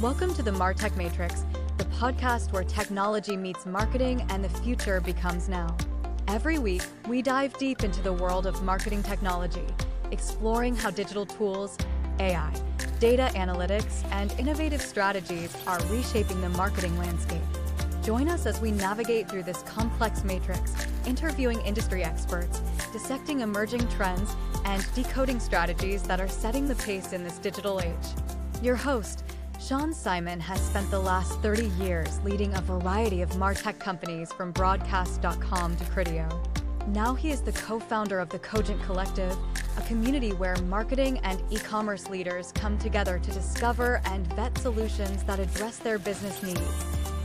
Welcome to the Martech Matrix, the podcast where technology meets marketing and the future becomes now. Every week, we dive deep into the world of marketing technology, exploring how digital tools, AI, data analytics, and innovative strategies are reshaping the marketing landscape. Join us as we navigate through this complex matrix, interviewing industry experts, dissecting emerging trends, and decoding strategies that are setting the pace in this digital age. Your host, Sean Simon, has spent the last 30 years leading a variety of MarTech companies from broadcast.com to Criteo. Now he is the co founder of the Cogent Collective, a community where marketing and e commerce leaders come together to discover and vet solutions that address their business needs,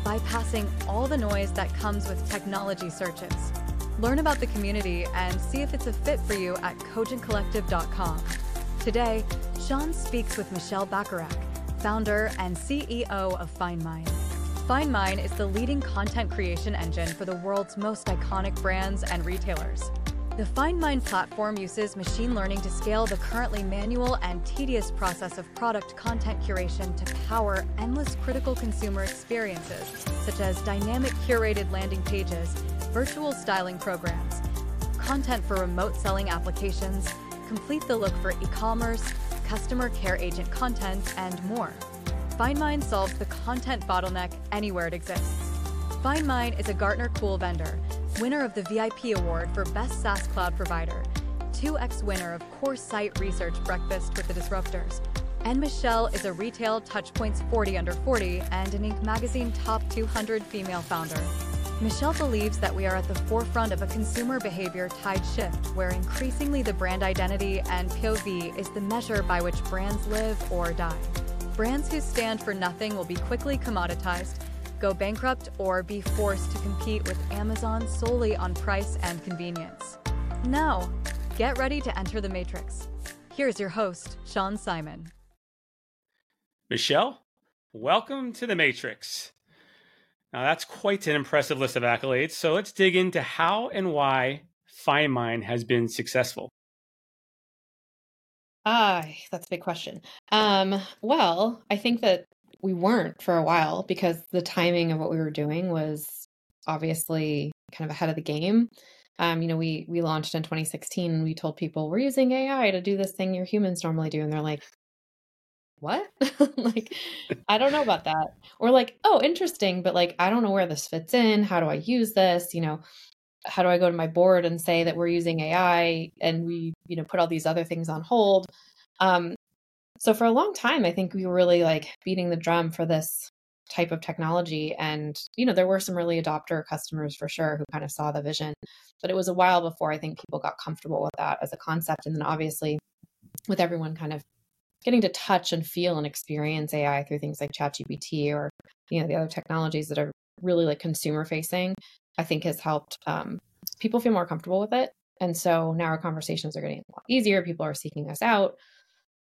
bypassing all the noise that comes with technology searches. Learn about the community and see if it's a fit for you at cogentcollective.com. Today, Sean speaks with Michelle Bacharach, founder and CEO of FindMine. FindMine is the leading content creation engine for the world's most iconic brands and retailers. The FindMine platform uses machine learning to scale the currently manual and tedious process of product content curation to power endless critical consumer experiences, such as dynamic curated landing pages, virtual styling programs, content for remote selling applications, complete the look for e commerce, customer care agent content, and more. FindMine solves the content bottleneck anywhere it exists. FindMine is a Gartner Cool vendor, winner of the VIP Award for Best SaaS Cloud Provider, 2x winner of Coresight Research Breakfast with the Disruptors, and Michelle is a retail Touchpoints 40 under 40 and an Inc. magazine top 200 female founder. Michelle believes that we are at the forefront of a consumer behavior tide shift where increasingly the brand identity and POV is the measure by which brands live or die. Brands who stand for nothing will be quickly commoditized, go bankrupt, or be forced to compete with Amazon solely on price and convenience. Now, get ready to enter the matrix. Here's your host, Sean Simon. Michelle, welcome to the Matrix. Now, that's quite an impressive list of accolades. So let's dig into how and why FindMine has been successful. Ah, that's a big question. Um, well, I think that we weren't for a while because the timing of what we were doing was obviously kind of ahead of the game. Um, you know, we we launched in 2016 and we told people we're using AI to do this thing your humans normally do, and they're like, what? like, I don't know about that. Or like, oh, interesting, but like, I don't know where this fits in. How do I use this? You know, how do I go to my board and say that we're using AI and we, you know, put all these other things on hold? Um, so for a long time, I think we were really like beating the drum for this type of technology. And, you know, there were some really adopter customers for sure who kind of saw the vision. But it was a while before I think people got comfortable with that as a concept. And then obviously, with everyone kind of getting to touch and feel and experience AI through things like ChatGPT or you know the other technologies that are really like consumer facing, I think has helped um, people feel more comfortable with it. And so now our conversations are getting a lot easier. People are seeking us out.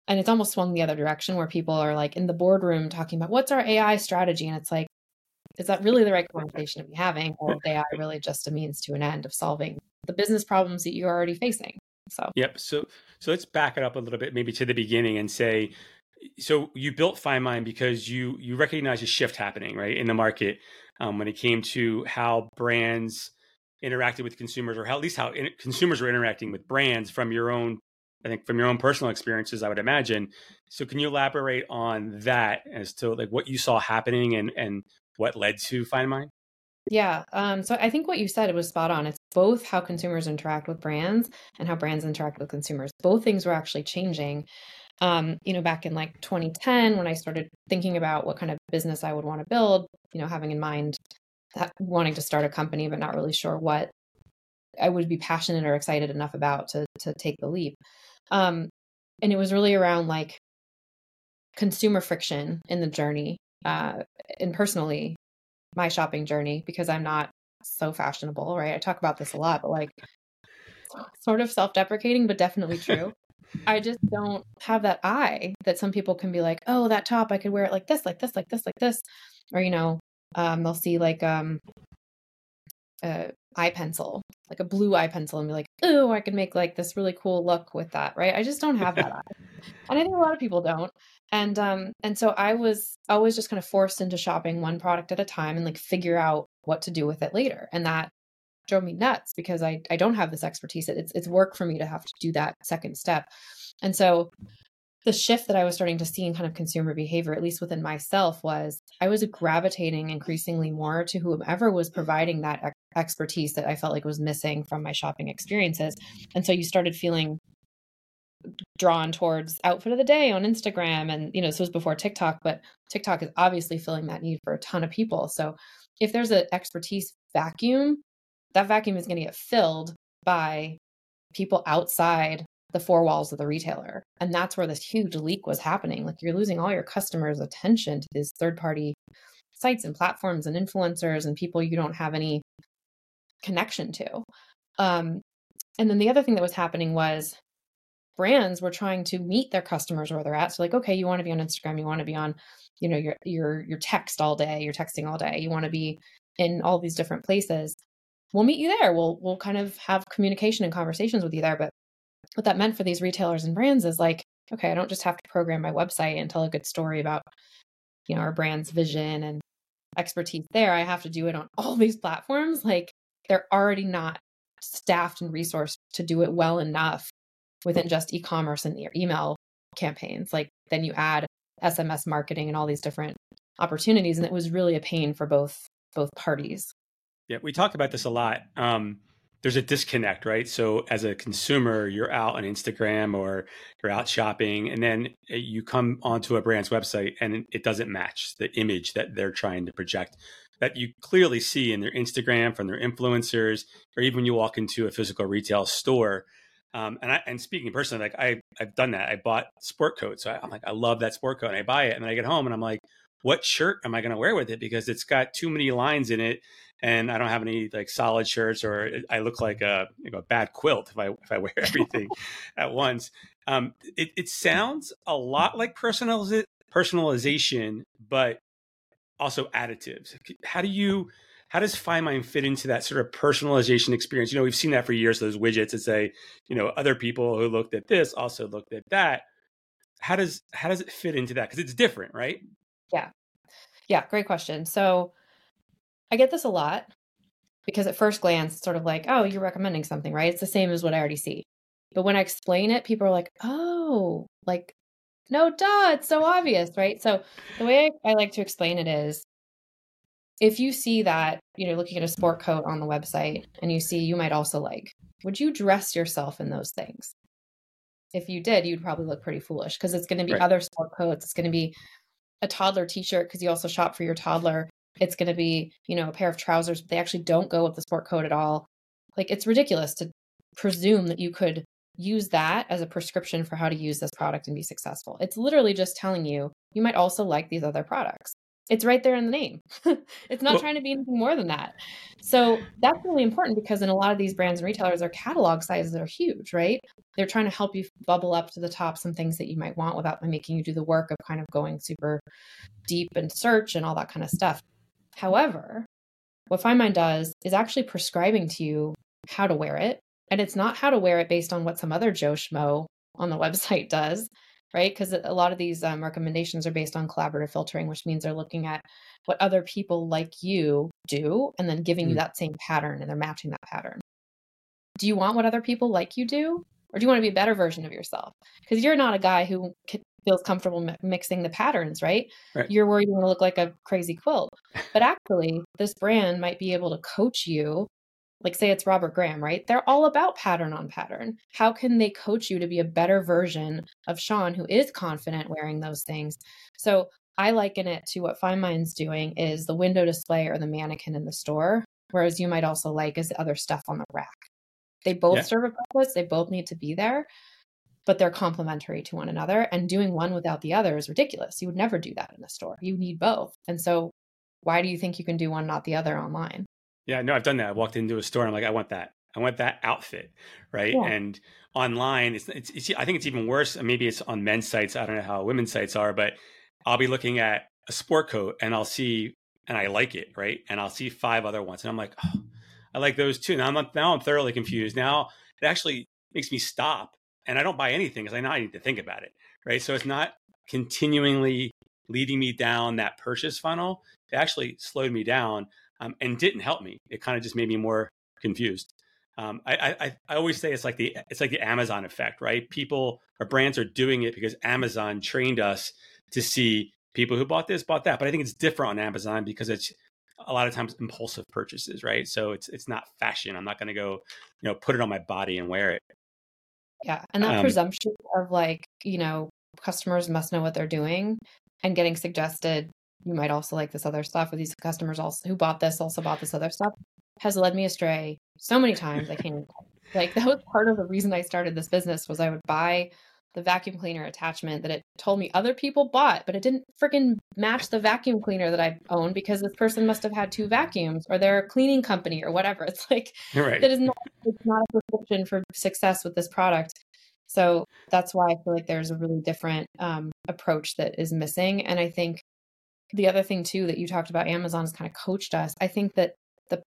And it's almost swung the other direction where people are like in the boardroom talking about what's our AI strategy. And it's like, is that really the right conversation to be having? Or is AI really just a means to an end of solving the business problems that you're already facing? So, yep. So, so let's back it up a little bit, maybe to the beginning, and say, so you built FindMine because you you recognize a shift happening right in the market um, when it came to how brands interacted with consumers, or how, at least how in, consumers were interacting with brands from your own, I think, from your own personal experiences. I would imagine. So, can you elaborate on that as to like what you saw happening and and what led to FindMine? Yeah. Um, so I think what you said it was spot on. It's both how consumers interact with brands and how brands interact with consumers. Both things were actually changing. Um, you know, back in like 2010, when I started thinking about what kind of business I would want to build, you know, having in mind that wanting to start a company, but not really sure what I would be passionate or excited enough about to to take the leap. Um, and it was really around like consumer friction in the journey, uh, and personally my shopping journey because I'm not so fashionable, right? I talk about this a lot, but like sort of self deprecating, but definitely true. I just don't have that eye that some people can be like, oh, that top, I could wear it like this, like this, like this, like this. Or, you know, um, they'll see like um, uh, eye pencil like a blue eye pencil and be like, oh, I could make like this really cool look with that, right? I just don't have that eye. And I think a lot of people don't. And um and so I was always just kind of forced into shopping one product at a time and like figure out what to do with it later. And that drove me nuts because I I don't have this expertise. It's it's work for me to have to do that second step. And so the shift that I was starting to see in kind of consumer behavior, at least within myself, was I was gravitating increasingly more to whomever was providing that expertise that I felt like was missing from my shopping experiences. And so you started feeling drawn towards outfit of the day on Instagram. And, you know, this was before TikTok, but TikTok is obviously filling that need for a ton of people. So if there's an expertise vacuum, that vacuum is going to get filled by people outside the four walls of the retailer. And that's where this huge leak was happening. Like you're losing all your customers' attention to these third party sites and platforms and influencers and people you don't have any connection to. Um, and then the other thing that was happening was brands were trying to meet their customers where they're at. So like, okay, you want to be on Instagram, you want to be on, you know, your your your text all day, you're texting all day, you want to be in all these different places. We'll meet you there. We'll we'll kind of have communication and conversations with you there. But what that meant for these retailers and brands is like, okay, I don't just have to program my website and tell a good story about, you know, our brand's vision and expertise there. I have to do it on all these platforms. Like they're already not staffed and resourced to do it well enough within just e-commerce and your email campaigns. Like then you add SMS marketing and all these different opportunities, and it was really a pain for both both parties. Yeah, we talk about this a lot. Um, there's a disconnect, right? So as a consumer, you're out on Instagram or you're out shopping, and then you come onto a brand's website and it doesn't match the image that they're trying to project that you clearly see in their Instagram from their influencers, or even when you walk into a physical retail store. Um, and I, and speaking personally, like I, I've done that. I bought sport coat. So I, am like, I love that sport coat and I buy it. And then I get home and I'm like, what shirt am I going to wear with it? Because it's got too many lines in it and I don't have any like solid shirts or I look like a, you know, a bad quilt if I, if I wear everything at once. Um, it, it sounds a lot like personaliz- personalization, but also additives. How do you, how does FindMine fit into that sort of personalization experience? You know, we've seen that for years, those widgets that say, you know, other people who looked at this also looked at that. How does how does it fit into that? Because it's different, right? Yeah. Yeah, great question. So I get this a lot because at first glance, it's sort of like, oh, you're recommending something, right? It's the same as what I already see. But when I explain it, people are like, oh, like, no, duh, it's so obvious, right? So the way I, I like to explain it is if you see that, you know, looking at a sport coat on the website and you see you might also like, would you dress yourself in those things? If you did, you'd probably look pretty foolish because it's going to be right. other sport coats. It's going to be a toddler t-shirt because you also shop for your toddler. It's going to be, you know, a pair of trousers. but They actually don't go with the sport coat at all. Like it's ridiculous to presume that you could use that as a prescription for how to use this product and be successful. It's literally just telling you you might also like these other products. It's right there in the name. it's not well, trying to be anything more than that. So that's really important because in a lot of these brands and retailers, their catalog sizes are huge, right? They're trying to help you bubble up to the top some things that you might want without making you do the work of kind of going super deep and search and all that kind of stuff. However, what FindMine does is actually prescribing to you how to wear it. And it's not how to wear it based on what some other Joe Schmo on the website does right? Because a lot of these um, recommendations are based on collaborative filtering, which means they're looking at what other people like you do and then giving mm. you that same pattern and they're matching that pattern. Do you want what other people like you do? Or do you want to be a better version of yourself? Because you're not a guy who feels comfortable mi- mixing the patterns, right? right? You're worried you're going to look like a crazy quilt. But actually, this brand might be able to coach you like say it's Robert Graham, right? They're all about pattern on pattern. How can they coach you to be a better version of Sean who is confident wearing those things? So I liken it to what FindMine's doing is the window display or the mannequin in the store, whereas you might also like is the other stuff on the rack. They both yeah. serve a purpose, they both need to be there, but they're complementary to one another. And doing one without the other is ridiculous. You would never do that in a store. You need both. And so why do you think you can do one, not the other online? Yeah, no, I've done that. I walked into a store and I'm like, I want that. I want that outfit, right? Yeah. And online, it's, it's, it's, I think it's even worse. Uh, maybe it's on men's sites. I don't know how women's sites are, but I'll be looking at a sport coat and I'll see, and I like it, right? And I'll see five other ones, and I'm like, oh, I like those too. Now I'm now I'm thoroughly confused. Now it actually makes me stop, and I don't buy anything because I know I need to think about it, right? So it's not continually leading me down that purchase funnel. It actually slowed me down um, and didn't help me. It kind of just made me more confused. Um, I, I, I always say it's like the it's like the Amazon effect, right? People or brands are doing it because Amazon trained us to see people who bought this, bought that. But I think it's different on Amazon because it's a lot of times impulsive purchases, right? So it's it's not fashion. I'm not going to go, you know, put it on my body and wear it. Yeah, and that um, presumption of like, you know, customers must know what they're doing and getting suggested you might also like this other stuff or these customers also who bought this also bought this other stuff has led me astray so many times I can't like that was part of the reason I started this business was I would buy the vacuum cleaner attachment that it told me other people bought, but it didn't freaking match the vacuum cleaner that I own because this person must have had two vacuums or they're a cleaning company or whatever. It's like right. that is not it's not a prescription for success with this product. So that's why I feel like there's a really different um, approach that is missing. And I think the other thing too that you talked about, Amazon has kind of coached us. I think that the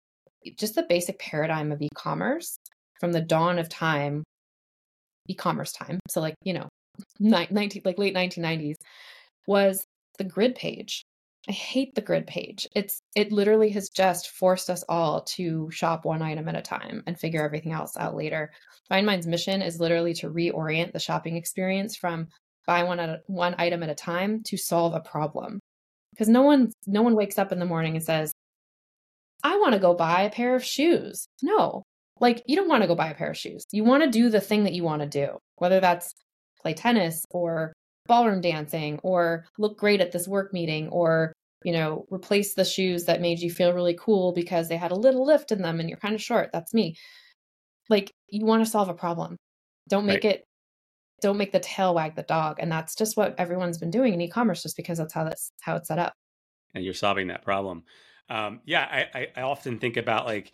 just the basic paradigm of e-commerce from the dawn of time, e-commerce time, so like you know, 19 like late 1990s, was the grid page. I hate the grid page. It's it literally has just forced us all to shop one item at a time and figure everything else out later. FindMine's mission is literally to reorient the shopping experience from buy one at one item at a time to solve a problem because no one no one wakes up in the morning and says i want to go buy a pair of shoes. No. Like you don't want to go buy a pair of shoes. You want to do the thing that you want to do whether that's play tennis or ballroom dancing or look great at this work meeting or you know replace the shoes that made you feel really cool because they had a little lift in them and you're kind of short. That's me. Like you want to solve a problem. Don't make right. it don't make the tail wag the dog and that's just what everyone's been doing in e-commerce just because that's how that's how it's set up. And you're solving that problem. Um, yeah I, I, I often think about like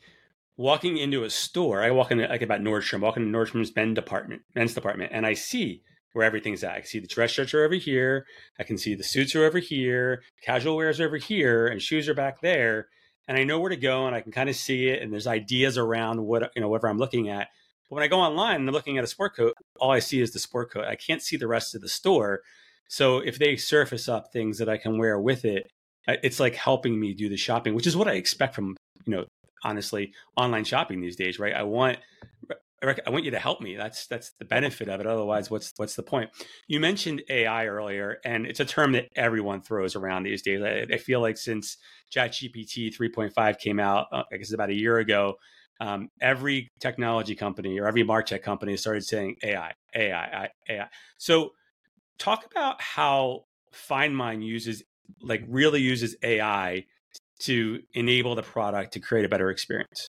walking into a store i walk in like about nordstrom walking into nordstrom's men's department men's department and i see where everything's at. I can see the dress shirts are over here i can see the suits are over here casual wears are over here and shoes are back there and i know where to go and i can kind of see it and there's ideas around what you know whatever i'm looking at but when I go online and I'm looking at a sport coat, all I see is the sport coat. I can't see the rest of the store. So if they surface up things that I can wear with it, it's like helping me do the shopping, which is what I expect from, you know, honestly, online shopping these days, right? I want I want you to help me. That's that's the benefit of it. Otherwise, what's what's the point? You mentioned AI earlier, and it's a term that everyone throws around these days. I, I feel like since ChatGPT 3.5 came out, uh, I guess about a year ago, um, every technology company or every martech company started saying AI, AI, AI. So, talk about how FindMine uses, like, really uses AI to enable the product to create a better experience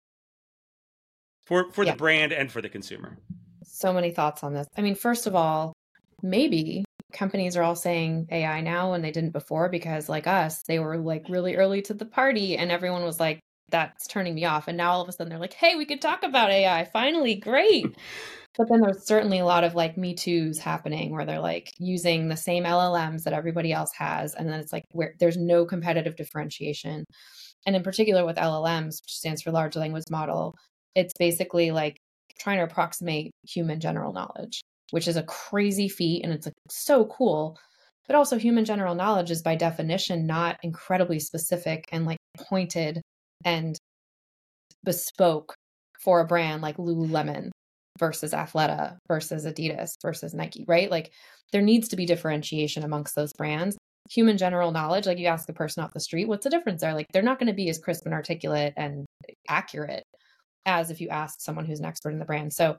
for for yeah. the brand and for the consumer. So many thoughts on this. I mean, first of all, maybe companies are all saying AI now when they didn't before because like us, they were like really early to the party and everyone was like that's turning me off. And now all of a sudden they're like, hey, we could talk about AI. Finally, great. but then there's certainly a lot of like Me Too's happening where they're like using the same LLMs that everybody else has. And then it's like where there's no competitive differentiation. And in particular with LLMs, which stands for large language model, it's basically like trying to approximate human general knowledge, which is a crazy feat and it's like so cool. But also, human general knowledge is by definition not incredibly specific and like pointed and bespoke for a brand like Lululemon versus Athleta versus Adidas versus Nike, right? Like there needs to be differentiation amongst those brands. Human general knowledge, like you ask the person off the street, what's the difference there? Like they're not going to be as crisp and articulate and accurate as if you ask someone who's an expert in the brand. So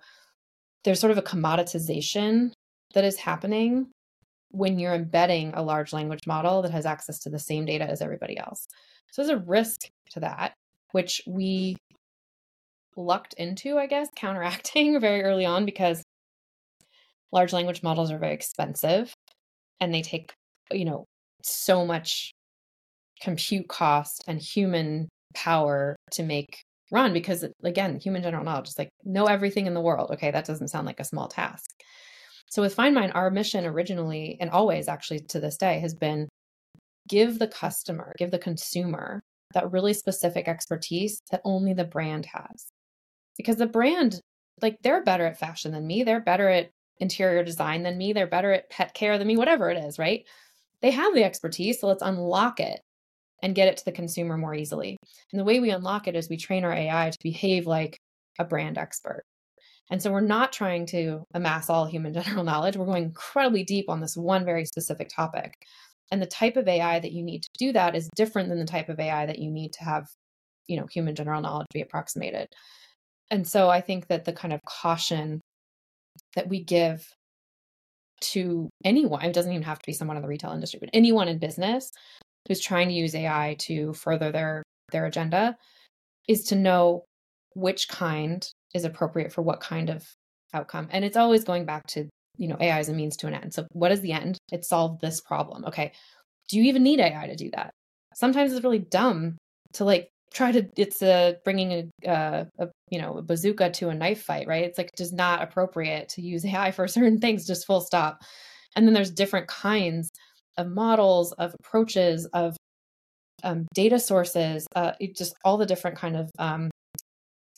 there's sort of a commoditization that is happening when you're embedding a large language model that has access to the same data as everybody else. So there's a risk to that, which we lucked into, I guess, counteracting very early on because large language models are very expensive and they take, you know, so much compute cost and human power to make run because again human general knowledge is like know everything in the world. Okay that doesn't sound like a small task. So with FindMine our mission originally and always actually to this day has been give the customer give the consumer that really specific expertise that only the brand has. Because the brand, like they're better at fashion than me, they're better at interior design than me, they're better at pet care than me, whatever it is, right? They have the expertise, so let's unlock it and get it to the consumer more easily. And the way we unlock it is we train our AI to behave like a brand expert. And so we're not trying to amass all human general knowledge. We're going incredibly deep on this one very specific topic. And the type of AI that you need to do that is different than the type of AI that you need to have, you know, human general knowledge be approximated. And so I think that the kind of caution that we give to anyone, it doesn't even have to be someone in the retail industry, but anyone in business who's trying to use AI to further their their agenda is to know which kind is appropriate for what kind of outcome. And it's always going back to, you know, AI is a means to an end. So what is the end? It solved this problem. Okay. Do you even need AI to do that? Sometimes it's really dumb to like try to it's a bringing a, a you know a bazooka to a knife fight right it's like just not appropriate to use ai for certain things just full stop and then there's different kinds of models of approaches of um, data sources uh, just all the different kind of um,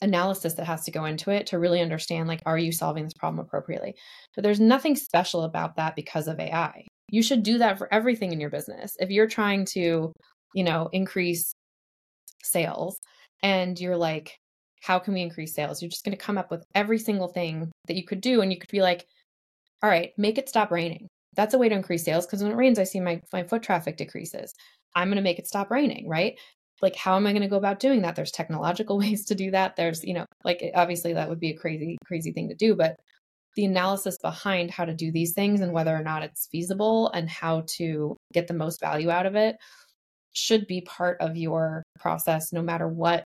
analysis that has to go into it to really understand like are you solving this problem appropriately? But there's nothing special about that because of ai you should do that for everything in your business. If you're trying to you know increase sales and you're like how can we increase sales? You're just going to come up with every single thing that you could do and you could be like all right make it stop raining. That's a way to increase sales because when it rains i see my, my foot traffic decreases. I'm going to make it stop raining right like how am i going to go about doing that? There's technological ways to do that. There's you know like obviously that would be a crazy crazy thing to do but the analysis behind how to do these things and whether or not it's feasible and how to get the most value out of it should be part of your process no matter what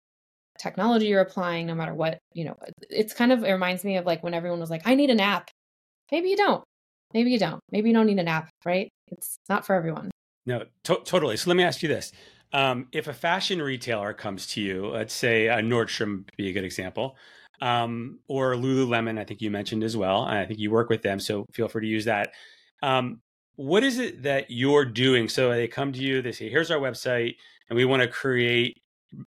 technology you're applying no matter what you know it's kind of it reminds me of like when everyone was like i need an app. Maybe you don't. Maybe you don't. Maybe you don't need an app right? It's not for everyone. No to- totally. So let me ask you this um, if a fashion retailer comes to you, let's say a Nordstrom be a good example, um, or Lululemon, I think you mentioned as well. I think you work with them, so feel free to use that. Um, what is it that you're doing? So they come to you, they say, "Here's our website, and we want to create,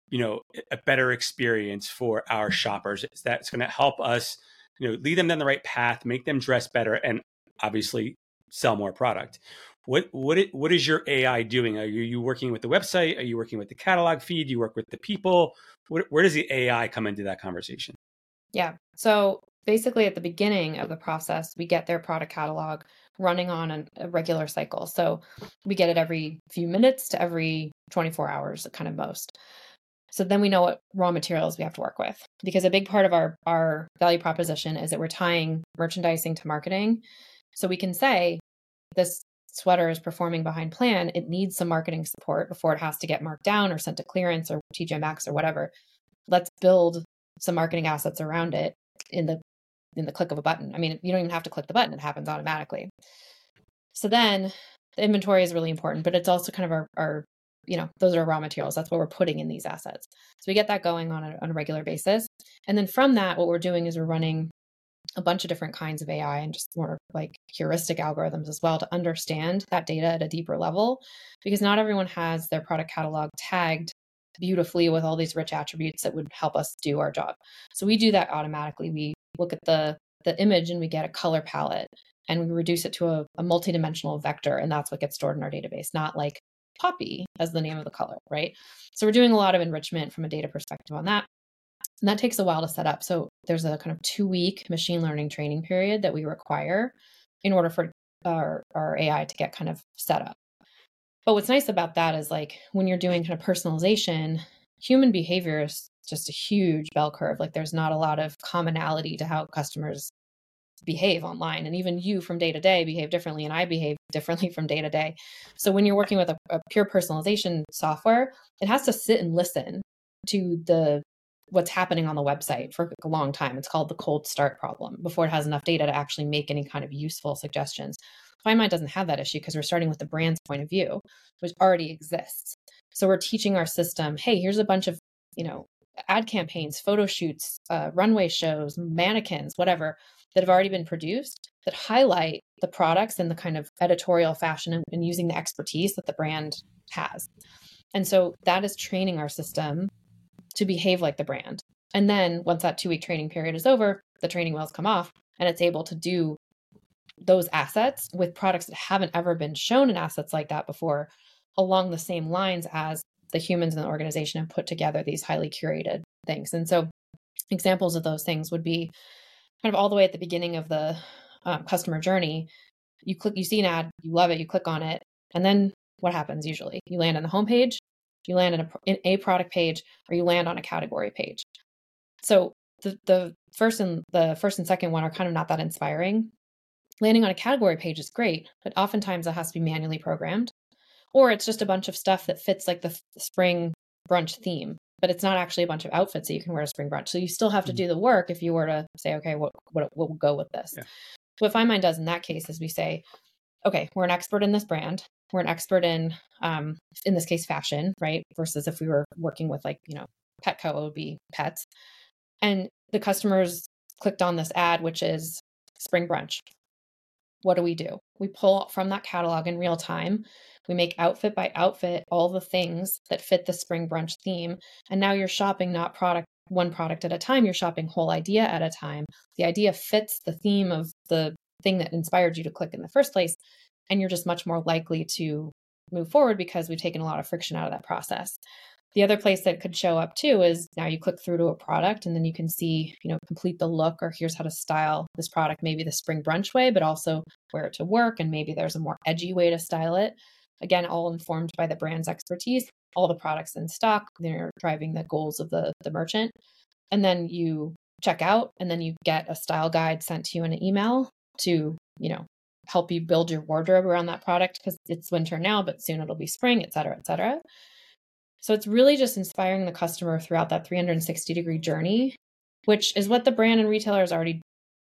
you know, a better experience for our shoppers. That's going to help us, you know, lead them down the right path, make them dress better, and obviously sell more product." What what it, what is your AI doing? Are you, you working with the website? Are you working with the catalog feed? You work with the people? Where does the AI come into that conversation? Yeah. So basically, at the beginning of the process, we get their product catalog running on a regular cycle. So we get it every few minutes to every 24 hours, kind of most. So then we know what raw materials we have to work with because a big part of our our value proposition is that we're tying merchandising to marketing. So we can say this sweater is performing behind plan, it needs some marketing support before it has to get marked down or sent to clearance or TJ Maxx or whatever. Let's build some marketing assets around it in the in the click of a button. I mean, you don't even have to click the button, it happens automatically. So then the inventory is really important, but it's also kind of our, our you know, those are raw materials. That's what we're putting in these assets. So we get that going on a, on a regular basis. And then from that, what we're doing is we're running a bunch of different kinds of AI and just more like heuristic algorithms as well to understand that data at a deeper level because not everyone has their product catalog tagged beautifully with all these rich attributes that would help us do our job. So we do that automatically. We look at the the image and we get a color palette and we reduce it to a, a multidimensional vector and that's what gets stored in our database, not like poppy as the name of the color, right? So we're doing a lot of enrichment from a data perspective on that. And that takes a while to set up. So there's a kind of two week machine learning training period that we require in order for our, our AI to get kind of set up. But what's nice about that is like when you're doing kind of personalization, human behavior is just a huge bell curve. Like there's not a lot of commonality to how customers behave online. And even you from day to day behave differently, and I behave differently from day to day. So when you're working with a, a pure personalization software, it has to sit and listen to the what's happening on the website for a long time. It's called the cold start problem before it has enough data to actually make any kind of useful suggestions. FindMine doesn't have that issue because we're starting with the brand's point of view, which already exists. So we're teaching our system, hey, here's a bunch of, you know, ad campaigns, photo shoots, uh, runway shows, mannequins, whatever, that have already been produced that highlight the products in the kind of editorial fashion and, and using the expertise that the brand has. And so that is training our system to behave like the brand. And then once that two week training period is over, the training wheels come off and it's able to do those assets with products that haven't ever been shown in assets like that before along the same lines as the humans in the organization have put together these highly curated things. And so examples of those things would be kind of all the way at the beginning of the um, customer journey. You click, you see an ad, you love it, you click on it, and then what happens usually? You land on the homepage, you land in a, in a product page, or you land on a category page. So the the first and the first and second one are kind of not that inspiring. Landing on a category page is great, but oftentimes that has to be manually programmed, or it's just a bunch of stuff that fits like the spring brunch theme, but it's not actually a bunch of outfits that you can wear to spring brunch. So you still have to mm-hmm. do the work if you were to say, okay, what what, what will go with this? Yeah. So what FindMine does in that case is we say, okay, we're an expert in this brand. We're an expert in, um, in this case, fashion, right? Versus if we were working with like, you know, Petco, it would be pets. And the customers clicked on this ad, which is spring brunch. What do we do? We pull from that catalog in real time. We make outfit by outfit all the things that fit the spring brunch theme. And now you're shopping not product one product at a time, you're shopping whole idea at a time. The idea fits the theme of the thing that inspired you to click in the first place. And you're just much more likely to move forward because we've taken a lot of friction out of that process. The other place that could show up too is now you click through to a product and then you can see, you know, complete the look or here's how to style this product, maybe the spring brunch way, but also wear it to work. And maybe there's a more edgy way to style it. Again, all informed by the brand's expertise, all the products in stock, they're driving the goals of the, the merchant. And then you check out and then you get a style guide sent to you in an email to, you know, help you build your wardrobe around that product because it's winter now, but soon it'll be spring, et cetera, et cetera. So it's really just inspiring the customer throughout that 360 degree journey, which is what the brand and retailer is already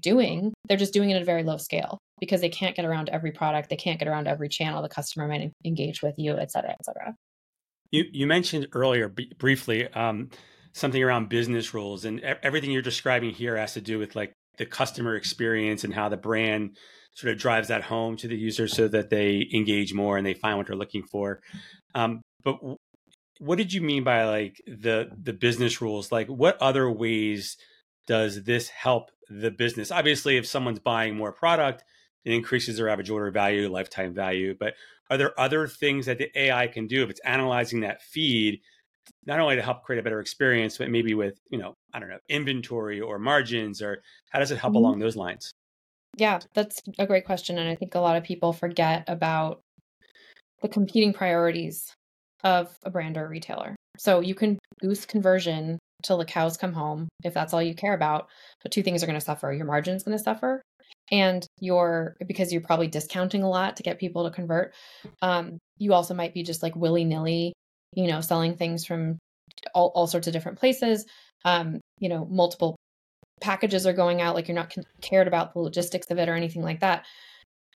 doing. They're just doing it at a very low scale because they can't get around every product. They can't get around every channel the customer might engage with you, et cetera, et cetera. You, you mentioned earlier b- briefly um, something around business rules and everything you're describing here has to do with like the customer experience and how the brand sort of drives that home to the user so that they engage more and they find what they're looking for. Um, but what did you mean by like the the business rules? Like what other ways does this help the business? Obviously if someone's buying more product it increases their average order value lifetime value but are there other things that the ai can do? If it's analyzing that feed not only to help create a better experience but maybe with you know i don't know inventory or margins or how does it help mm-hmm. along those lines yeah that's a great question and i think a lot of people forget about the competing priorities of a brand or a retailer. So you can boost conversion till the cows come home if that's all you care about. But two things are going to suffer. Your margin's going to suffer and your because you're probably discounting a lot to get people to convert. Um, you also might be just like willy-nilly, you know, selling things from all, all sorts of different places. Um, you know, multiple packages are going out, like you're not cared about the logistics of it or anything like that.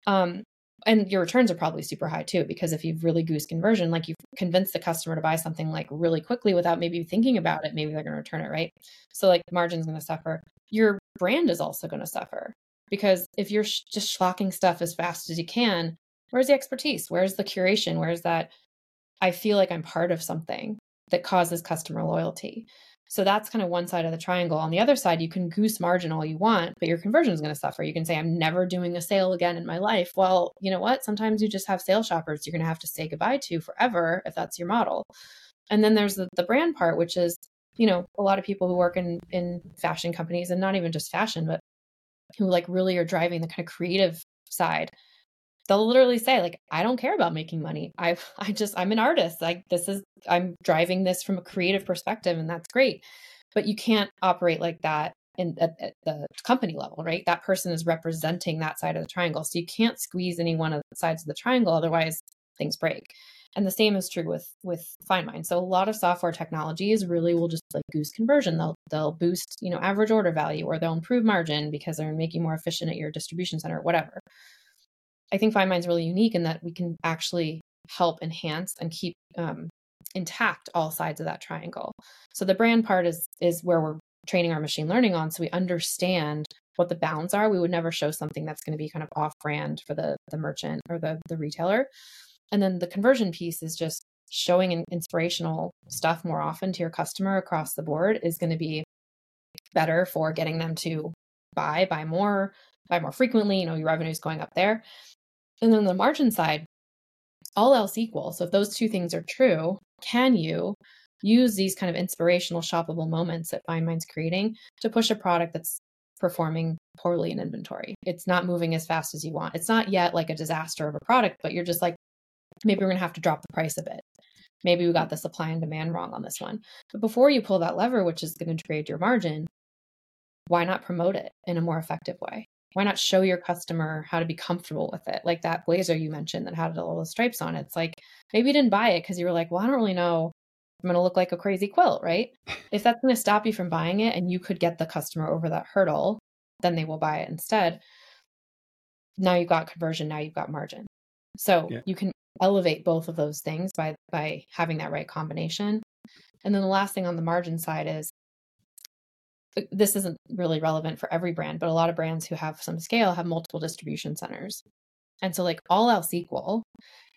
Um, and your returns are probably super high too because if you've really goose conversion like you've convinced the customer to buy something like really quickly without maybe thinking about it maybe they're going to return it right so like margin's going to suffer your brand is also going to suffer because if you're sh- just schlocking stuff as fast as you can where's the expertise where's the curation where's that i feel like i'm part of something that causes customer loyalty so that's kind of one side of the triangle. On the other side, you can goose margin all you want, but your conversion is going to suffer. You can say, I'm never doing a sale again in my life. Well, you know what? Sometimes you just have sale shoppers you're going to have to say goodbye to forever if that's your model. And then there's the, the brand part, which is, you know, a lot of people who work in, in fashion companies and not even just fashion, but who like really are driving the kind of creative side they'll literally say like i don't care about making money i i just i'm an artist like this is i'm driving this from a creative perspective and that's great but you can't operate like that in at, at, the company level right that person is representing that side of the triangle so you can't squeeze any one of the sides of the triangle otherwise things break and the same is true with with FindMine. So a lot of software technologies really will just like goose conversion. They'll they'll boost you know average order value or they'll improve margin because they're making more efficient at your distribution center, whatever. I think FindMine is really unique in that we can actually help enhance and keep um, intact all sides of that triangle. So the brand part is is where we're training our machine learning on, so we understand what the bounds are. We would never show something that's going to be kind of off brand for the the merchant or the the retailer. And then the conversion piece is just showing inspirational stuff more often to your customer across the board is going to be better for getting them to buy, buy more, buy more frequently. You know, your revenue is going up there. And then the margin side, all else equal. So if those two things are true, can you use these kind of inspirational shoppable moments that FindMine's creating to push a product that's performing poorly in inventory? It's not moving as fast as you want. It's not yet like a disaster of a product, but you're just like, maybe we're going to have to drop the price a bit. Maybe we got the supply and demand wrong on this one. But before you pull that lever, which is going to degrade your margin, why not promote it in a more effective way? Why not show your customer how to be comfortable with it? Like that blazer you mentioned that had all the stripes on it. It's like maybe you didn't buy it because you were like, well, I don't really know. I'm going to look like a crazy quilt, right? If that's going to stop you from buying it and you could get the customer over that hurdle, then they will buy it instead. Now you've got conversion, now you've got margin. So yeah. you can elevate both of those things by by having that right combination. And then the last thing on the margin side is this isn't really relevant for every brand, but a lot of brands who have some scale have multiple distribution centers. And so, like all else equal,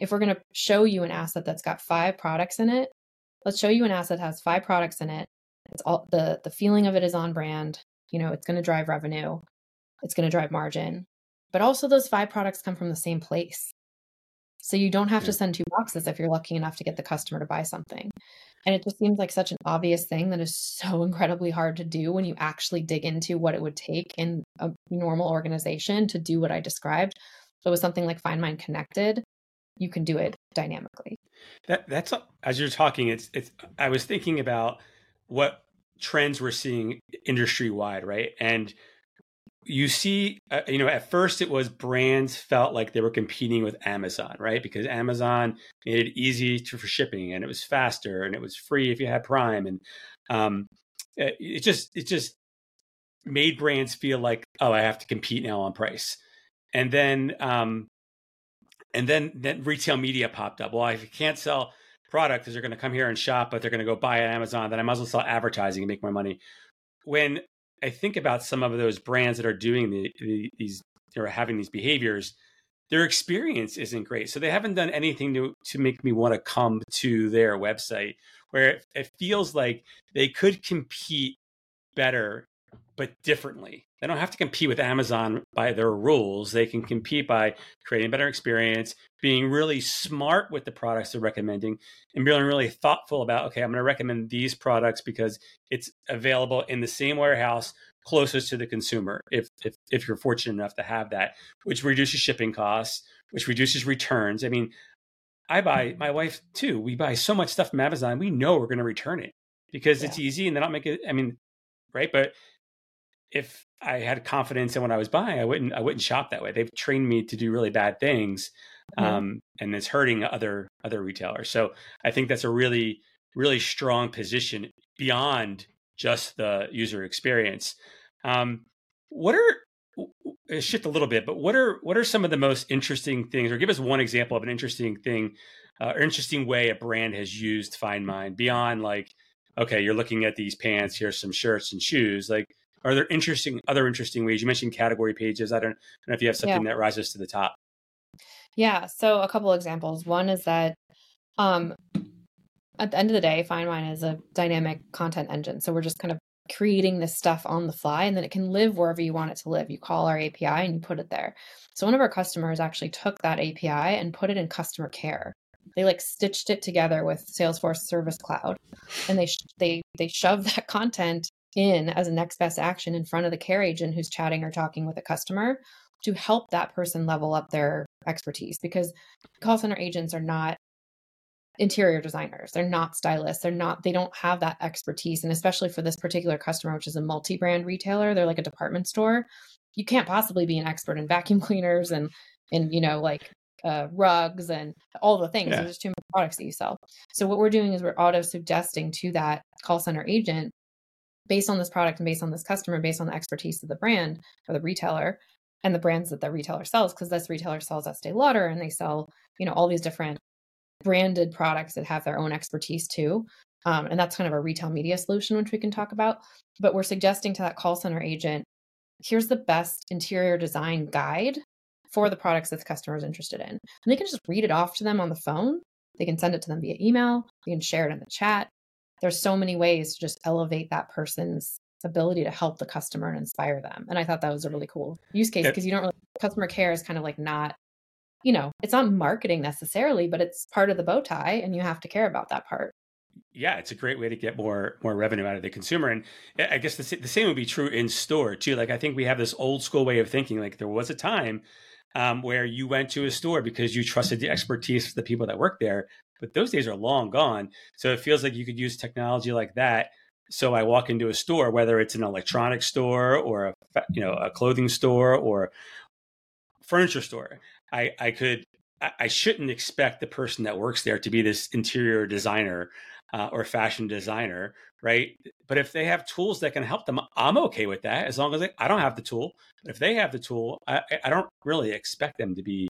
if we're going to show you an asset that's got five products in it, let's show you an asset that has five products in it. It's all the the feeling of it is on brand. You know, it's going to drive revenue, it's going to drive margin, but also those five products come from the same place. So you don't have yeah. to send two boxes if you're lucky enough to get the customer to buy something. And it just seems like such an obvious thing that is so incredibly hard to do when you actually dig into what it would take in a normal organization to do what I described. So with something like Find FindMine Connected, you can do it dynamically. That that's as you're talking, it's it's I was thinking about what trends we're seeing industry wide, right? And you see, uh, you know, at first it was brands felt like they were competing with Amazon, right? Because Amazon made it easy to, for shipping and it was faster and it was free if you had Prime. And um, it, it just, it just made brands feel like, oh, I have to compete now on price. And then, um, and then, then retail media popped up. Well, if you can't sell product, because they're going to come here and shop, but they're going to go buy at Amazon, then I might as well sell advertising and make more money. When I think about some of those brands that are doing the, the, these or having these behaviors, their experience isn't great. So they haven't done anything to to make me want to come to their website. Where it, it feels like they could compete better, but differently. They don't have to compete with Amazon by their rules. They can compete by creating a better experience, being really smart with the products they're recommending, and being really thoughtful about, okay, I'm going to recommend these products because it's available in the same warehouse closest to the consumer if, if if you're fortunate enough to have that which reduces shipping costs which reduces returns i mean i buy mm-hmm. my wife too we buy so much stuff from amazon we know we're going to return it because yeah. it's easy and they don't make it i mean right but if I had confidence in what I was buying, I wouldn't I wouldn't shop that way. They've trained me to do really bad things, um, and it's hurting other other retailers. So I think that's a really really strong position beyond just the user experience. Um, what are shift a little bit, but what are what are some of the most interesting things, or give us one example of an interesting thing, uh, or interesting way a brand has used FindMine beyond like, okay, you're looking at these pants, here's some shirts and shoes, like are there interesting other interesting ways? You mentioned category pages. I don't, I don't know if you have something yeah. that rises to the top. Yeah. So a couple examples. One is that um, at the end of the day, FindMine is a dynamic content engine. So we're just kind of creating this stuff on the fly and then it can live wherever you want it to live. You call our API and you put it there. So one of our customers actually took that API and put it in customer care. They like stitched it together with Salesforce Service Cloud and they they they shoved that content in as a next best action in front of the care agent who's chatting or talking with a customer to help that person level up their expertise because call center agents are not interior designers. They're not stylists. They're not they don't have that expertise. And especially for this particular customer which is a multi-brand retailer they're like a department store. You can't possibly be an expert in vacuum cleaners and and you know like uh, rugs and all the things. Yeah. there's too many products that you sell. So what we're doing is we're auto suggesting to that call center agent based on this product and based on this customer, based on the expertise of the brand or the retailer and the brands that the retailer sells, because this retailer sells Estee Lauder and they sell, you know, all these different branded products that have their own expertise too. Um, and that's kind of a retail media solution, which we can talk about. But we're suggesting to that call center agent, here's the best interior design guide for the products that the customer is interested in. And they can just read it off to them on the phone They can send it to them via email. They can share it in the chat. There's so many ways to just elevate that person's ability to help the customer and inspire them. And I thought that was a really cool use case because you don't really customer care is kind of like not, you know, it's not marketing necessarily, but it's part of the bow tie and you have to care about that part yeah, it's a great way to get more more revenue out of the consumer. And I guess the, the same would be true in store too. Like I think we have this old school way of thinking. Like there was a time um, where you went to a store because you trusted the expertise of the people that work there, but those days are long gone. So it feels like you could use technology like that. So I walk into a store, whether it's an electronics store or a you know a clothing store or furniture store. I, I could I shouldn't expect the person that works there to be this interior designer uh, or fashion designer, right? But if they have tools that can help them, I'm okay with that as long as I don't have the tool. If they have the tool, I, I don't really expect them to be.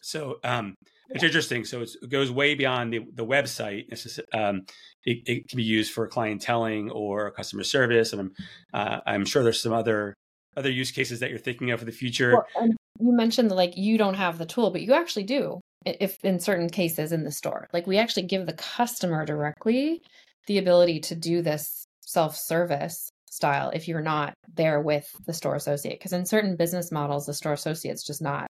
So um, it's interesting. So it goes way beyond the, the website. Just, um, it, it, can be used for clienteling or customer service, and I'm uh, I'm sure there's some other other use cases that you're thinking of for the future. Well, you mentioned that like you don't have the tool, but you actually do if in certain cases in the store. Like we actually give the customer directly the ability to do this self-service style if you're not there with the store associate because in certain business models the store associate's just not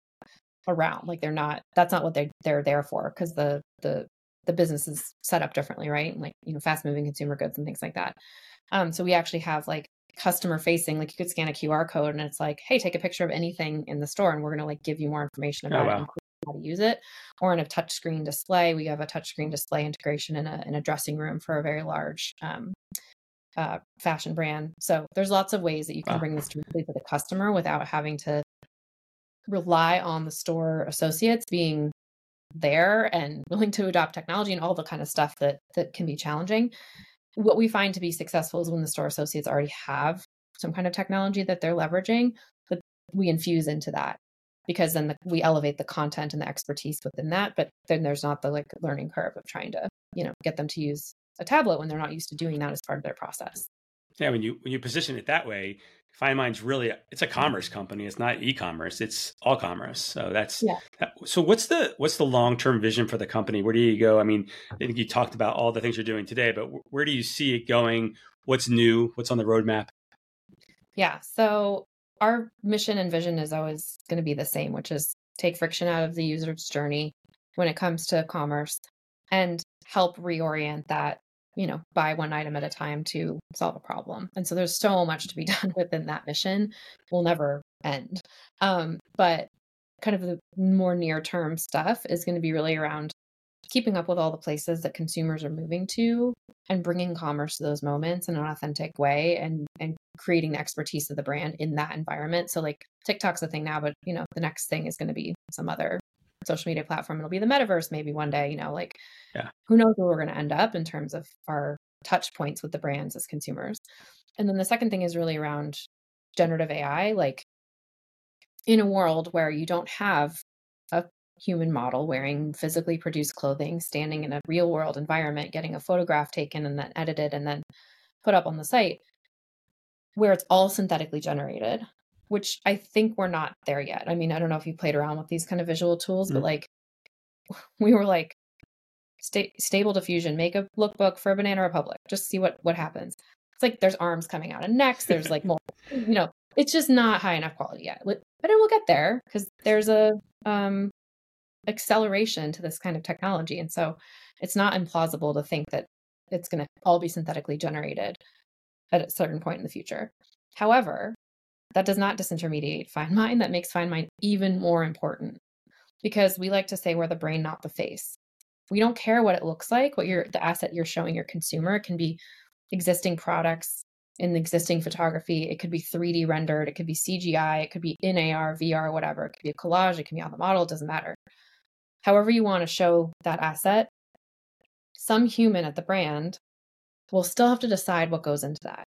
around like they're not that's not what they they're there for because the the the business is set up differently right like you know fast moving consumer goods and things like that um so we actually have like customer facing like you could scan a qr code and it's like hey take a picture of anything in the store and we're going to like give you more information oh, about oh, wow. it how to use it or in a touchscreen display we have a touchscreen display integration in a, in a dressing room for a very large um, uh, fashion brand so there's lots of ways that you can wow. bring this directly to the customer without having to rely on the store associates being there and willing to adopt technology and all the kind of stuff that that can be challenging. What we find to be successful is when the store associates already have some kind of technology that they're leveraging but we infuse into that because then the, we elevate the content and the expertise within that but then there's not the like learning curve of trying to you know get them to use a tablet when they're not used to doing that as part of their process. Yeah when you when you position it that way FindMine's really it's a commerce company. It's not e-commerce. It's all commerce. So that's yeah. so what's the what's the long-term vision for the company? Where do you go? I mean, I think you talked about all the things you're doing today, but where do you see it going? What's new? What's on the roadmap? Yeah. So our mission and vision is always going to be the same, which is take friction out of the user's journey when it comes to commerce and help reorient that, you know, buy one item at a time to solve a problem. And so there's so much to be done within that mission. Will never end. Um, but kind of the more near term stuff is going to be really around keeping up with all the places that consumers are moving to and bringing commerce to those moments in an authentic way and and creating the expertise of the brand in that environment so like tiktok's a thing now but you know the next thing is going to be some other social media platform it'll be the metaverse maybe one day you know like yeah. who knows where we're going to end up in terms of our touch points with the brands as consumers. And then the second thing is really around generative ai like in a world where you don't have a human model wearing physically produced clothing, standing in a real world environment, getting a photograph taken and then edited and then put up on the site, where it's all synthetically generated, which I think we're not there yet. I mean, I don't know if you played around with these kind of visual tools, mm-hmm. but like we were like, sta- stable diffusion, make a lookbook for a Banana Republic, just see what what happens. It's like there's arms coming out of necks, there's like more, you know, it's just not high enough quality yet. But it will get there because there's a um acceleration to this kind of technology. And so it's not implausible to think that it's going to all be synthetically generated at a certain point in the future. However, that does not disintermediate FindMine. That makes FindMine even more important because we like to say we're the brain, not the face. We don't care what it looks like, what you're the asset you're showing your consumer. It can be existing products in existing photography. It could be 3D rendered, it could be CGI, it could be in AR, VR, whatever. It could be a collage, it can be on the model, it doesn't matter however you want to show that asset, some human at the brand will still have to decide what goes into that.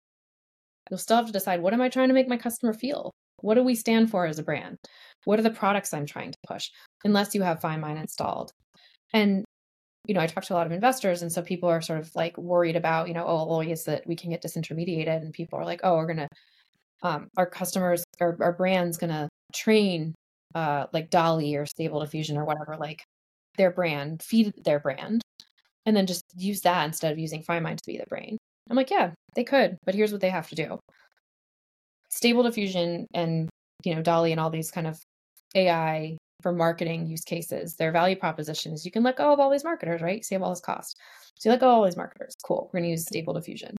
You'll still have to decide what am I trying to make my customer feel? What do we stand for as a brand? What are the products I'm trying to push? Unless you have FindMine installed. And, you know, I talk to a lot of investors, and so people are sort of like worried about, you know, oh, always that we can get disintermediated. And people are like, oh, we're to, um, our customers, our, our brand's to train uh, like DALL-E or Stable Diffusion or whatever, like their brand, feed their brand, and then just use that instead of using FindMine to be the brain. I'm like, yeah, they could, but here's what they have to do. Stable diffusion and you know DALL-E and all these kind of AI for marketing use cases. Their value proposition is you can let go of all these marketers, right? Save all this cost. So you let go of all these marketers. Cool. We're to use stable diffusion.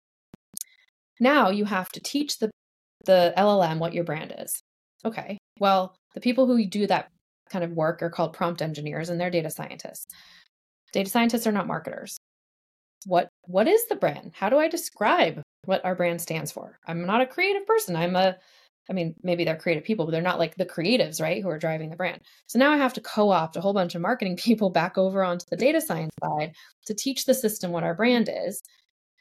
Now you have to teach the the LLM what your brand is. Okay. Well, the people who do that kind of work are called prompt engineers and they're data scientists. Data scientists are not marketers. What what is the brand? How do I describe what our brand stands for? I'm not a creative person. I'm a I mean, maybe they're creative people, but they're not like the creatives, right? Who are driving the brand. So now I have to co opt a whole bunch of marketing people back over onto the data science side to teach the system what our brand is.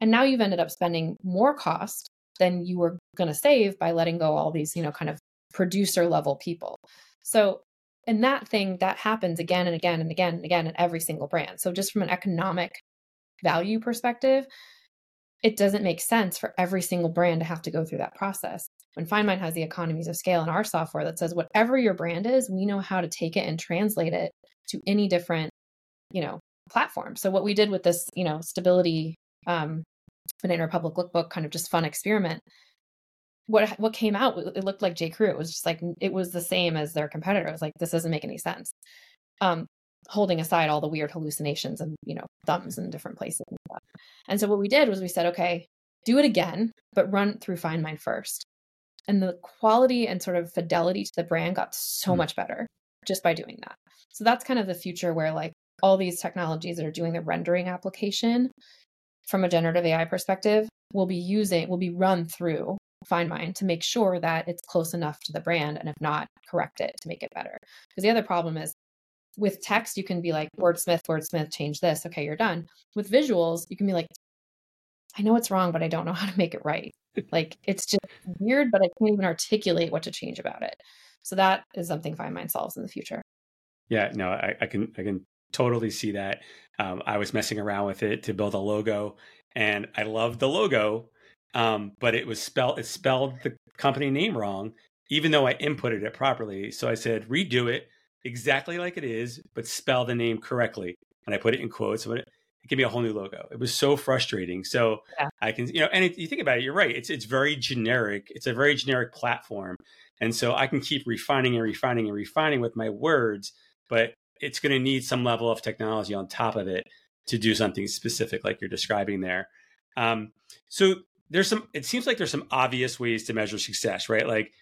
And now you've ended up spending more cost than you were going to save by letting go all these, you know, kind of producer level people. So, and that thing that happens again and again and again and again in every single brand. So, just from an economic value perspective, it doesn't make sense for every single brand to have to go through that process. When FindMine has the economies of scale in our software that says whatever your brand is, we know how to take it and translate it to any different, you know, platform. So what we did with this, you know, stability um Banana Republic lookbook kind of just fun experiment. What what came out, it looked like J. Crew. It was just like it was the same as their competitor. It was like this doesn't make any sense. Um, holding aside all the weird hallucinations and you know thumbs in different places and stuff. And so what we did was we said, okay, do it again, but run through FindMine first. And the quality and sort of fidelity to the brand got so mm. much better just by doing that. So that's kind of the future where like all these technologies that are doing the rendering application from a generative AI perspective will be using will be run through FindMine to make sure that it's close enough to the brand and if not correct it to make it better. Because the other problem is with text, you can be like, wordsmith, wordsmith, change this. Okay, you're done. With visuals, you can be like, I know it's wrong, but I don't know how to make it right. like it's just weird, but I can't even articulate what to change about it. So that is something FindMine solves in the future. Yeah, no, I, I can I can totally see that. Um, I was messing around with it to build a logo, and I loved the logo, um, but it was spelled it spelled the company name wrong, even though I inputted it properly. So I said redo it exactly like it is, but spell the name correctly. And I put it in quotes. But it, it gave me a whole new logo. It was so frustrating. So yeah. I can, you know, and it, you think about it, you're right. It's it's very generic. It's a very generic platform, and so I can keep refining and refining and refining with my words, but it's going to need some level of technology on top of it to do something specific, like you're describing there. Um, so there's some. It seems like there's some obvious ways to measure success, right? Like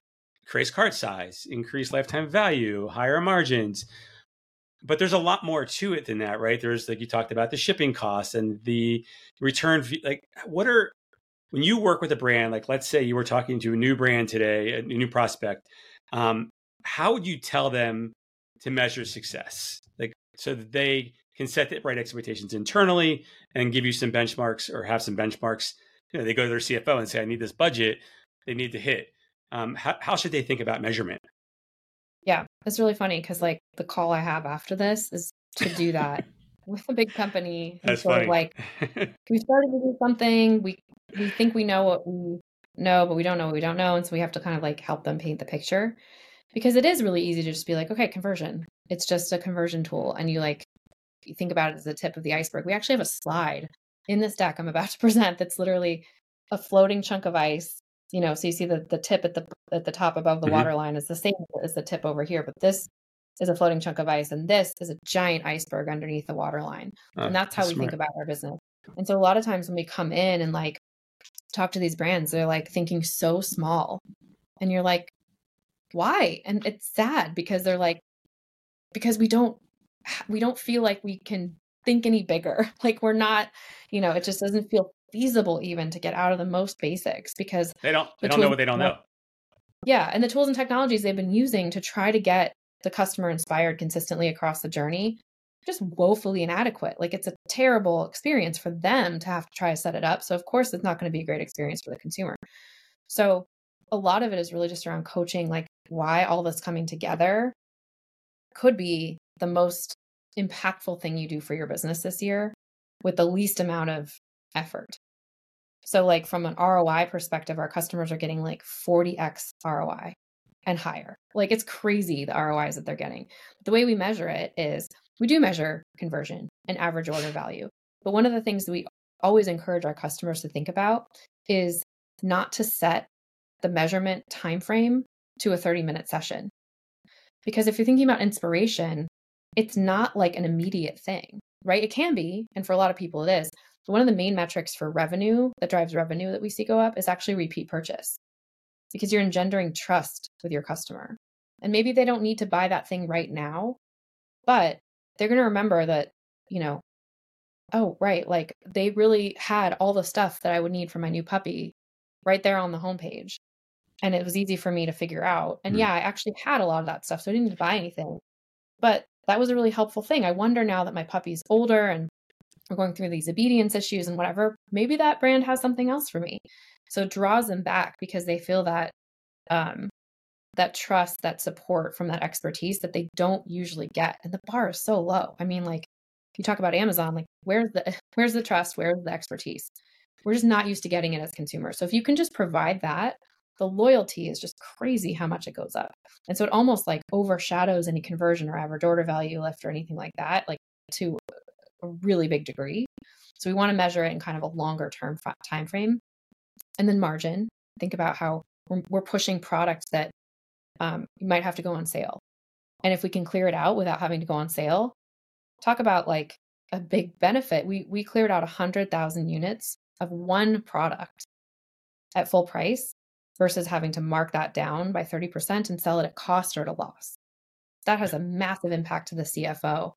increase cart size, increase lifetime value, higher margins. But there's a lot more to it than that, right? There's like you talked about the shipping costs and the return. Like, what are when you work with a brand? Like, let's say you were talking to a new brand today, a new prospect. Um, how would you tell them to measure success? Like, so that they can set the right expectations internally and give you some benchmarks or have some benchmarks. You know, they go to their CFO and say, "I need this budget." They need to hit um, how, how should they think about measurement? Yeah, it's really funny because like the call I have after this is to do that with a big company. That's sort funny. Of like we started to do something. We we think we know what we know, but we don't know what we don't know, and so we have to kind of like help them paint the picture because it is really easy to just be like, okay, conversion. It's just a conversion tool, and you like you think about it as the tip of the iceberg. We actually have a slide in this deck I'm about to present that's literally a floating chunk of ice you know, so you see the the tip at the at the top above the mm-hmm. water line is the same as the tip over here, but this is a floating chunk of ice, and this is a giant iceberg underneath the water line, oh, and that's how we smart. think about our business. And so a lot of times when we come in and like talk to these brands, they're like thinking so small, and you're like, why? And it's sad because they're like, because we don't we don't feel like we can think any bigger. Like we're not, you know, it just doesn't feel feasible even to get out of the most basics because they don't they the don't know what they don't know. Yeah, and the tools and technologies they've been using to try to get the customer inspired consistently across the journey just woefully inadequate. Like it's a terrible experience for them to have to try to set it up. So of course it's not going to be a great experience for the consumer. So a lot of it is really just around coaching like why all this coming together could be the most impactful thing you do for your business this year with the least amount of effort. So, like from an ROI perspective, our customers are getting like 40x ROI and higher. Like it's crazy the ROIs that they're getting. The way we measure it is we do measure conversion and average order value. But one of the things that we always encourage our customers to think about is not to set the measurement time frame to a 30 minute session. Because if you're thinking about inspiration, it's not like an immediate thing, right? It can be, and for a lot of people it is. One of the main metrics for revenue that drives revenue that we see go up is actually repeat purchase because you're engendering trust with your customer. And maybe they don't need to buy that thing right now, but they're going to remember that, you know, oh, right, like they really had all the stuff that I would need for my new puppy right there on the homepage. And it was easy for me to figure out. And mm. yeah, I actually had a lot of that stuff. So I didn't need to buy anything. But that was a really helpful thing. I wonder now that my puppy's older and we're going through these obedience issues and whatever, maybe that brand has something else for me. So it draws them back because they feel that um, that trust, that support from that expertise that they don't usually get. And the bar is so low. I mean, like you talk about Amazon, like where's the where's the trust? Where's the expertise? We're just not used to getting it as consumers. So if you can just provide that, the loyalty is just crazy how much it goes up. And so it almost like overshadows any conversion or average order value lift or anything like that, like to a really big degree. So we want to measure it in kind of a longer term time frame. And then margin. Think about how we're, we're pushing products that um, you might have to go on sale. And if we can clear it out without having to go on sale, talk about like a big benefit. We we cleared out 100,000 units of one product at full price versus having to mark that down by 30% and sell it at cost or at a loss. That has a massive impact to the CFO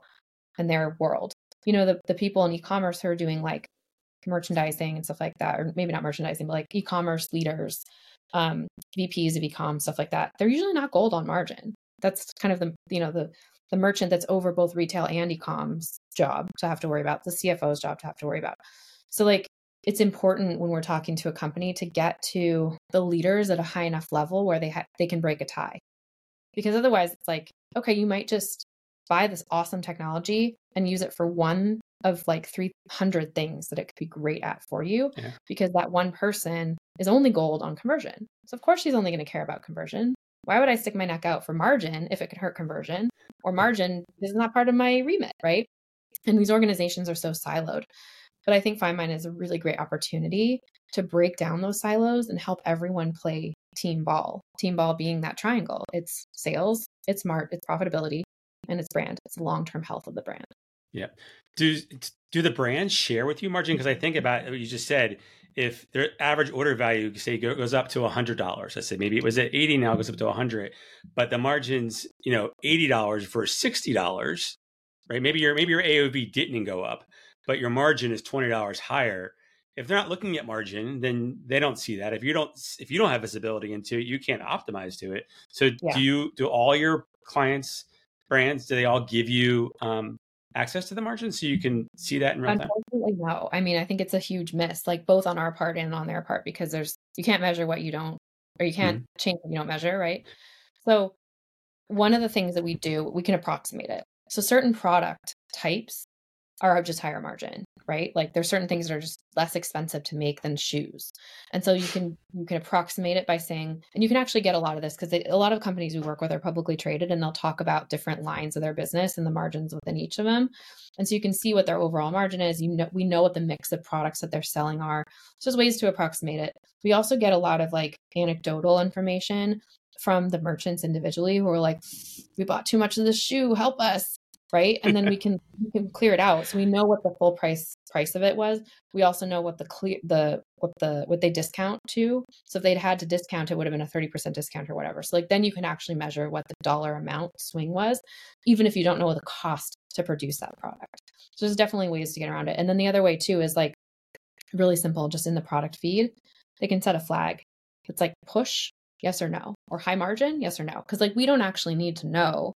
and their world. You know, the, the people in e-commerce who are doing like merchandising and stuff like that, or maybe not merchandising, but like e-commerce leaders, um, VPs of e-com, stuff like that, they're usually not goaled on margin. That's kind of the, you know, the the merchant that's over both retail and e-com's job to have to worry about, the CFO's job to have to worry about. So like it's important when we're talking to a company to get to the leaders at a high enough level where they ha- they can break a tie. Because otherwise it's like, okay, you might just buy this awesome technology and use it for one of like 300 things that it could be great at for you yeah. because that one person is only goaled on conversion. So of course she's only going to care about conversion. Why would I stick my neck out for margin if it could hurt conversion? Or margin is not part of my remit, right? And these organizations are so siloed. But I think FindMine is a really great opportunity to break down those silos and help everyone play team ball. Team ball being that triangle. It's sales, it's smart, it's profitability, and it's brand. It's the long-term health of the brand. Yeah. Do do the brands share with you margin? Because I think about what you just said. If their average order value, say, goes up to hundred dollars, let's say maybe it was at eighty, now goes up to hundred, but the margins, you know, eighty dollars for sixty dollars, right? Maybe your maybe your AOV didn't go up, but your margin is twenty dollars higher. If they're not looking at margin, then they don't see that. If you don't, if you don't have visibility into it, you can't optimize to it. So, yeah. do you do all your clients brands do they all give you um, access to the margin so you can see that in real time? Unfortunately, no. I mean, I think it's a huge miss, like both on our part and on their part, because there's you can't measure what you don't, or you can't mm-hmm. change what you don't measure, right? So, one of the things that we do, we can approximate it. So, certain product types are just higher margin right? Like there's certain things that are just less expensive to make than shoes. And so you can you can approximate it by saying and you can actually get a lot of this because a lot of companies we work with are publicly traded and they'll talk about different lines of their business and the margins within each of them and so you can see what their overall margin is. You know we know what the mix of products that they're selling are. So there's ways to approximate it. We also get a lot of like anecdotal information from the merchants individually who are like we bought too much of this shoe. Help us right? And then we can we can clear it out. So we know what the full price price of it was. We also know what the clear the what the what they discount to. So if they'd had to discount it would have been a 30% discount or whatever. So like then you can actually measure what the dollar amount swing was even if you don't know the cost to produce that product. So there's definitely ways to get around it. And then the other way too is like really simple just in the product feed they can set a flag. It's like push yes or no or high margin yes or no. Because like we don't actually need to know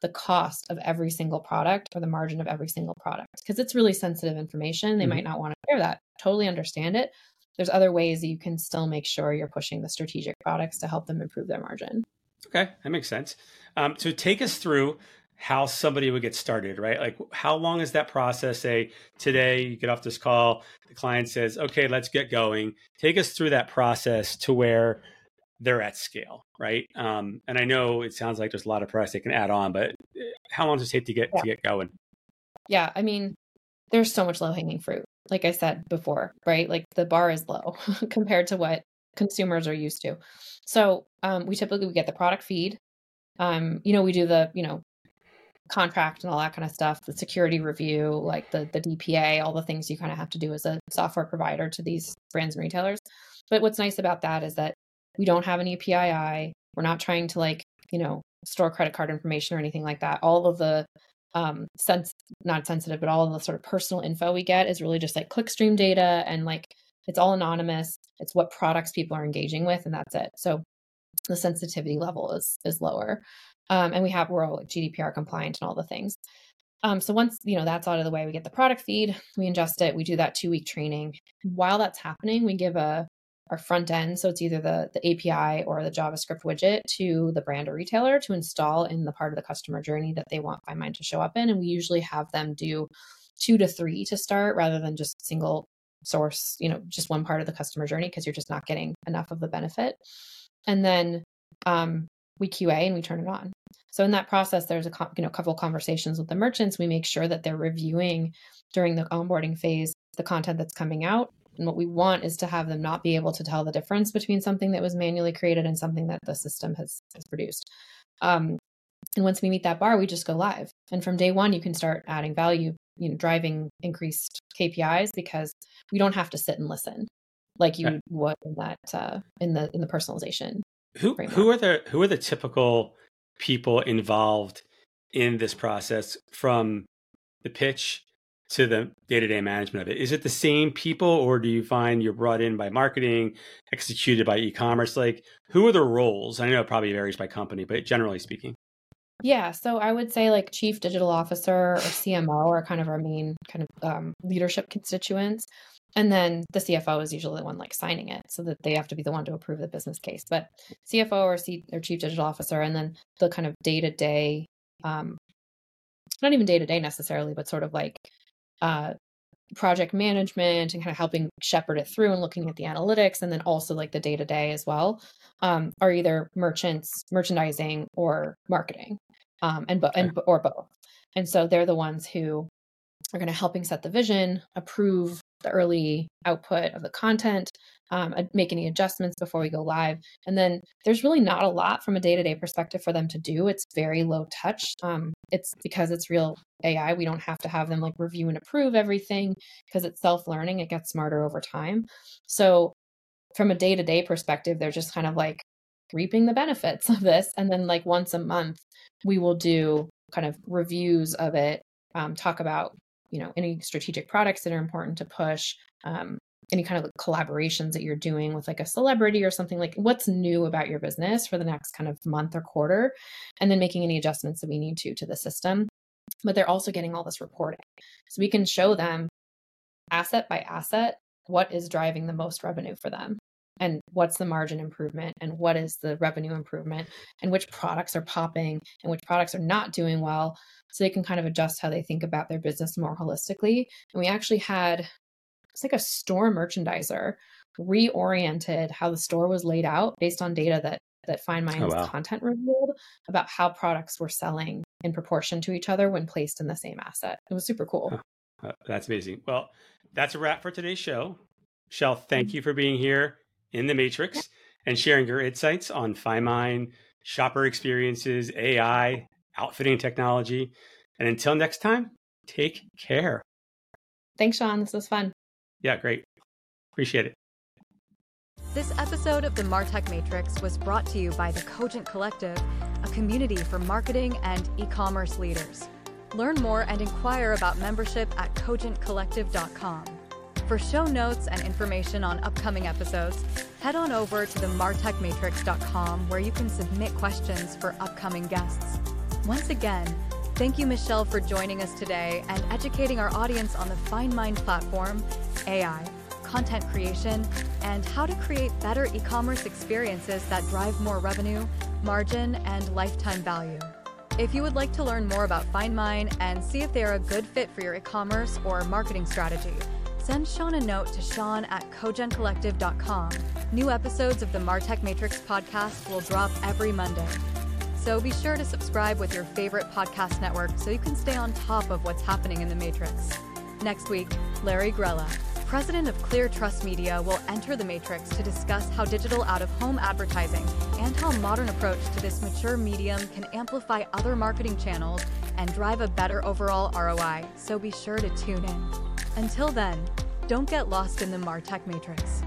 the cost of every single product or the margin of every single product because it's really sensitive information. They mm-hmm. might not want to share that. Totally understand it. There's other ways that you can still make sure you're pushing the strategic products to help them improve their margin. Okay, that makes sense. Um, so take us through how somebody would get started, right? Like how long is that process? Say today you get off this call, the client says, okay, let's get going. Take us through that process to where they're at scale, right? Um, and I know it sounds like there's a lot of price they can add on, but eh, how long does it take to get yeah. to get going? Yeah. I mean, there's so much low hanging fruit. Like I said before, right? Like the bar is low compared to what consumers are used to. So um, we typically we get the product feed. Um, you know, we do the, you know, contract and all that kind of stuff, the security review, like the the DPA, all the things you kind of have to do as a software provider to these brands and retailers. But what's nice about that is that we don't have any PII. We're not trying to like, you know, store credit card information or anything like that. All of the um sense not sensitive, but all of the sort of personal info we get is really just like clickstream data and like it's all anonymous. It's what products people are engaging with and that's it. So the sensitivity level is is lower. Um, and we have we're all GDPR compliant and all the things. Um, so once you know that's out of the way, we get the product feed, we ingest it, we do that two week training. While that's happening, we give a our front end, so it's either the the API or the JavaScript widget to the brand or retailer to install in the part of the customer journey that they want FindMine to show up in, and we usually have them do two to three to start rather than just single source, you know, just one part of the customer journey because you're just not getting enough of the benefit. And then um, we QA and we turn it on. So in that process, there's a you know couple conversations with the merchants. We make sure that they're reviewing during the onboarding phase the content that's coming out. And what we want is to have them not be able to tell the difference between something that was manually created and something that the system has, has produced. Um, and once we meet that bar, we just go live. And from day one, you can start adding value, you know, driving increased KPIs because we don't have to sit and listen like you would in that uh, in the in the personalization who framework. who are the who are the typical people involved in this process from the pitch to the day-to-day management of it. Is it the same people or do you find you're brought in by marketing executed by e-commerce? Like who are the roles? I know it probably varies by company but generally speaking. Yeah so i would say like chief digital officer or cmo are kind of our main kind of um, leadership constituents. And then the CFO is usually the one like signing it so that they have to be the one to approve the business case. But CFO or, C- or chief digital officer, and then the kind of day to day, um, not even day to day necessarily, but sort of like uh, project management and kind of helping shepherd it through and looking at the analytics, and then also like the day to day as well, um, are either merchants, merchandising, or marketing, um, and, bo- and or both. And so they're the ones who are going to helping set the vision, approve the early output of the content, um, make any adjustments before we go live. And then there's really not a lot from a day to day perspective for them to do. It's very low touch. Um, it's because it's real AI. We don't have to have them like review and approve everything because it's self learning. It gets smarter over time. So, from a day to day perspective, they're just kind of like reaping the benefits of this. And then, like, once a month, we will do kind of reviews of it, um, talk about you know any strategic products that are important to push um, any kind of collaborations that you're doing with like a celebrity or something like what's new about your business for the next kind of month or quarter and then making any adjustments that we need to to the system. But they're also getting all this reporting. So we can show them asset by asset what is driving the most revenue for them and what's the margin improvement and what is the revenue improvement and which products are popping and which products are not doing well so they can kind of adjust how they think about their business more holistically. And we actually had it's like a store merchandiser reoriented how the store was laid out based on data that that FindMine's oh, wow. content revealed about how products were selling in proportion to each other when placed in the same asset. It was super cool. Uh, that's amazing. Well, that's a wrap for today's show. Shell, thank mm-hmm. you for being here in the Matrix and sharing your insights on FindMine, shopper experiences, AI, outfitting technology. And until next time, take care. Thanks, Sean. This was fun. Yeah, great. Appreciate it. This episode of the Martech Matrix was brought to you by the Cogent Collective, a community for marketing and e commerce leaders. Learn more and inquire about membership at cogentcollective.com. For show notes and information on upcoming episodes, head on over to the martechmatrix.com where you can submit questions for upcoming guests. Once again, thank you, Michelle, for joining us today and educating our audience on the FindMine platform, AI, content creation, and how to create better e commerce experiences that drive more revenue, margin, and lifetime value. If you would like to learn more about FindMine and see if they are a good fit for your e commerce or marketing strategy, send Sean a note to Sean at cogentcollective.com. New episodes of the Martech Matrix podcast will drop every Monday. So be sure to subscribe with your favorite podcast network so you can stay on top of what's happening in the Matrix. Next week, Larry Grella, president of Clear Trust Media, will enter the Matrix to discuss how digital out of home advertising and how modern approach to this mature medium can amplify other marketing channels and drive a better overall ROI. So be sure to tune in. Until then, don't get lost in the Martech Matrix.